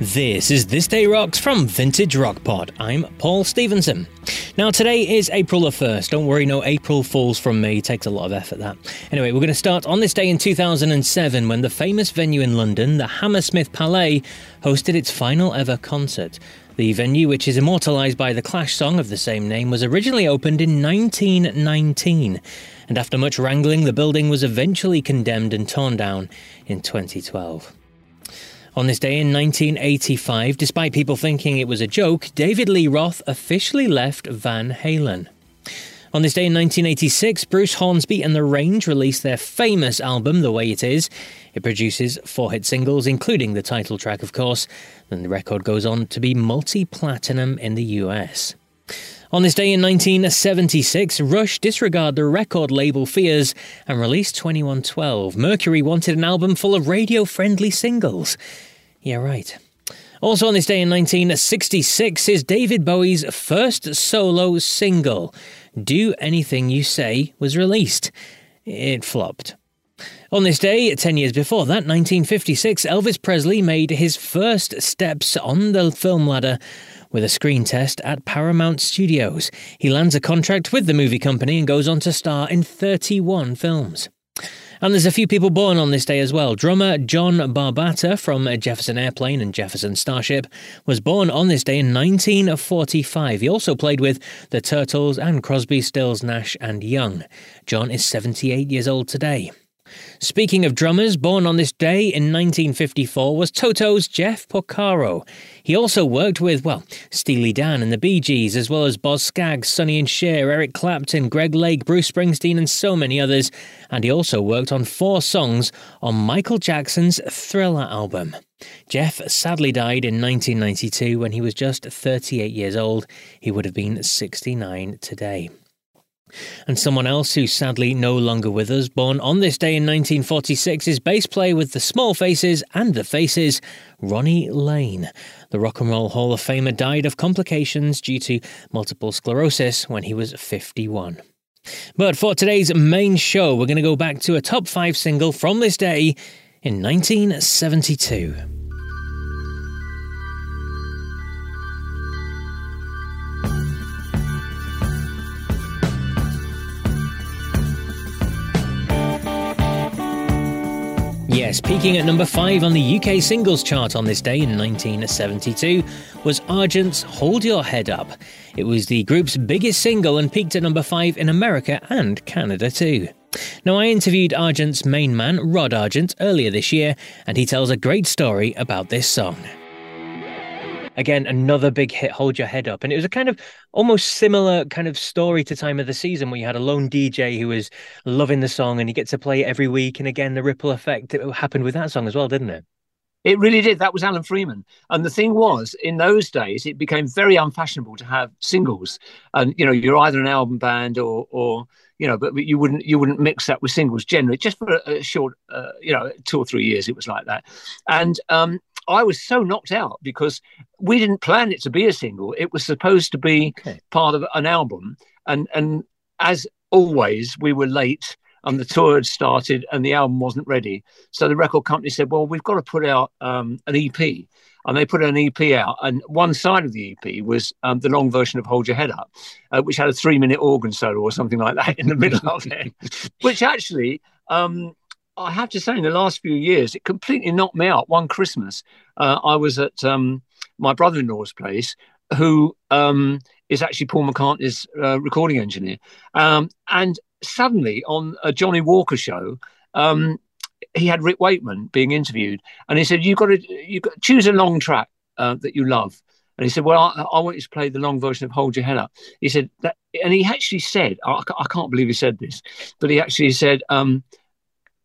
This is This Day Rocks from Vintage Rock Pod. I'm Paul Stevenson. Now, today is April the 1st. Don't worry, no April Fools from me. It takes a lot of effort, that. Anyway, we're going to start on this day in 2007 when the famous venue in London, the Hammersmith Palais, hosted its final ever concert. The venue, which is immortalised by the Clash song of the same name, was originally opened in 1919. And after much wrangling, the building was eventually condemned and torn down in 2012. On this day in 1985, despite people thinking it was a joke, David Lee Roth officially left Van Halen. On this day in 1986, Bruce Hornsby and The Range released their famous album, The Way It Is. It produces four hit singles, including the title track, of course. Then the record goes on to be multi platinum in the US. On this day in 1976, Rush disregarded the record label fears and released 2112. Mercury wanted an album full of radio friendly singles. Yeah, right. Also on this day in 1966 is David Bowie's first solo single, Do Anything You Say, was released. It flopped. On this day, 10 years before that, 1956, Elvis Presley made his first steps on the film ladder with a screen test at Paramount Studios. He lands a contract with the movie company and goes on to star in 31 films. And there's a few people born on this day as well. Drummer John Barbata from Jefferson Airplane and Jefferson Starship was born on this day in 1945. He also played with the Turtles and Crosby, Stills, Nash and Young. John is 78 years old today. Speaking of drummers, born on this day in 1954 was Toto's Jeff Porcaro. He also worked with, well, Steely Dan and the Bee Gees, as well as Boz Scaggs, Sonny and Cher, Eric Clapton, Greg Lake, Bruce Springsteen, and so many others. And he also worked on four songs on Michael Jackson's Thriller album. Jeff sadly died in 1992 when he was just 38 years old. He would have been 69 today. And someone else who's sadly no longer with us, born on this day in 1946, is bass player with the Small Faces and the Faces, Ronnie Lane. The Rock and Roll Hall of Famer died of complications due to multiple sclerosis when he was 51. But for today's main show, we're going to go back to a top five single from this day in 1972. Yes, peaking at number 5 on the UK singles chart on this day in 1972 was Argent's Hold Your Head Up. It was the group's biggest single and peaked at number 5 in America and Canada too. Now, I interviewed Argent's main man, Rod Argent, earlier this year, and he tells a great story about this song again another big hit hold your head up and it was a kind of almost similar kind of story to time of the season where you had a lone dj who was loving the song and he gets to play it every week and again the ripple effect happened with that song as well didn't it it really did. That was Alan Freeman. And the thing was, in those days, it became very unfashionable to have singles. And you know, you're either an album band or, or you know, but you wouldn't you wouldn't mix that with singles generally. Just for a, short, uh, you know, two or three years, it was like that. And um, I was so knocked out because we didn't plan it to be a single. It was supposed to be okay. part of an album, and and as always, we were late and the tour had started and the album wasn't ready. So the record company said, "Well, we've got to put out um, an EP." And they put an EP out, and one side of the EP was um, the long version of "Hold Your Head Up," uh, which had a three-minute organ solo or something like that in the middle of it, which actually um, I have to say, in the last few years, it completely knocked me out. One Christmas, uh, I was at um, my brother-in-law's place, who um, is actually Paul McCartney's uh, recording engineer, um, and suddenly on a Johnnie Walker show. Um, he had Rick Wakeman being interviewed, and he said, "You've got to you choose a long track uh, that you love." And he said, "Well, I, I, want you to play the long version of Hold Your Head Up." He said that, and he actually said, "I, I can't believe he said this," but he actually said, um,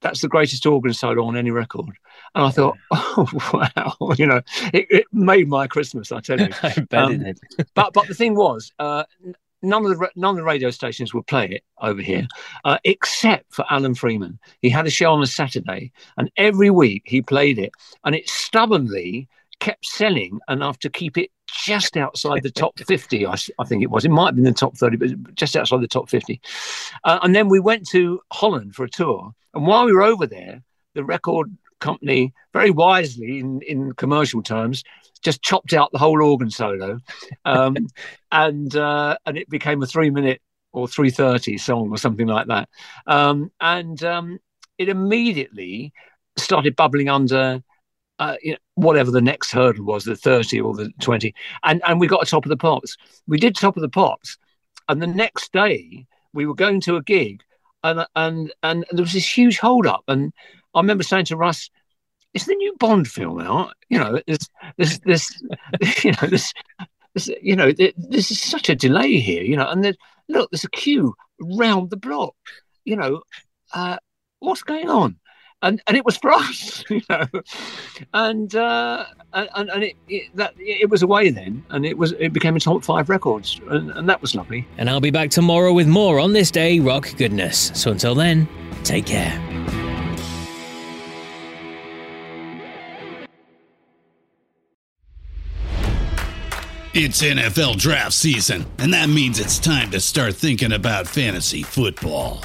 that's the greatest organ solo on any record. And I thought, oh wow, you know, it, it made my Christmas. I tell you. I um, but but the thing was, uh, none of the none of the radio stations would play it over here, uh, except for Alan Freeman. He had a show on a Saturday, and every week he played it, and it stubbornly kept selling enough to keep it just outside the top 50 I, I, think it was. It might have been the top 30 but just outside the top 50 uh, and then we went to holland for a tour. And while we were over there the record company very wisely in, in commercial terms just chopped out the whole organ solo. Um, and uh, and it became a three minute or 330 song or something like that. Um, and um, it immediately started bubbling under uh, you know, whatever the next hurdle was, the 30 or the 20. And, and we got a top of the pops. We did top of the pops. And the next day, we were going to a gig and, and, and there was this huge hold up. And I remember saying to Russ, is the new Bond film out? You know, this, this, this, you know, this, this, you know, this is such a delay here, you know, and look, there's a queue round the block, you know, uh, what's going on? And and it was for us, you know, and uh, and and it, it, that it was away then, and it was it became a top five records, and, and that was lovely. And I'll be back tomorrow with more on this day rock goodness. So until then, take care. It's NFL draft season, and that means it's time to start thinking about fantasy football.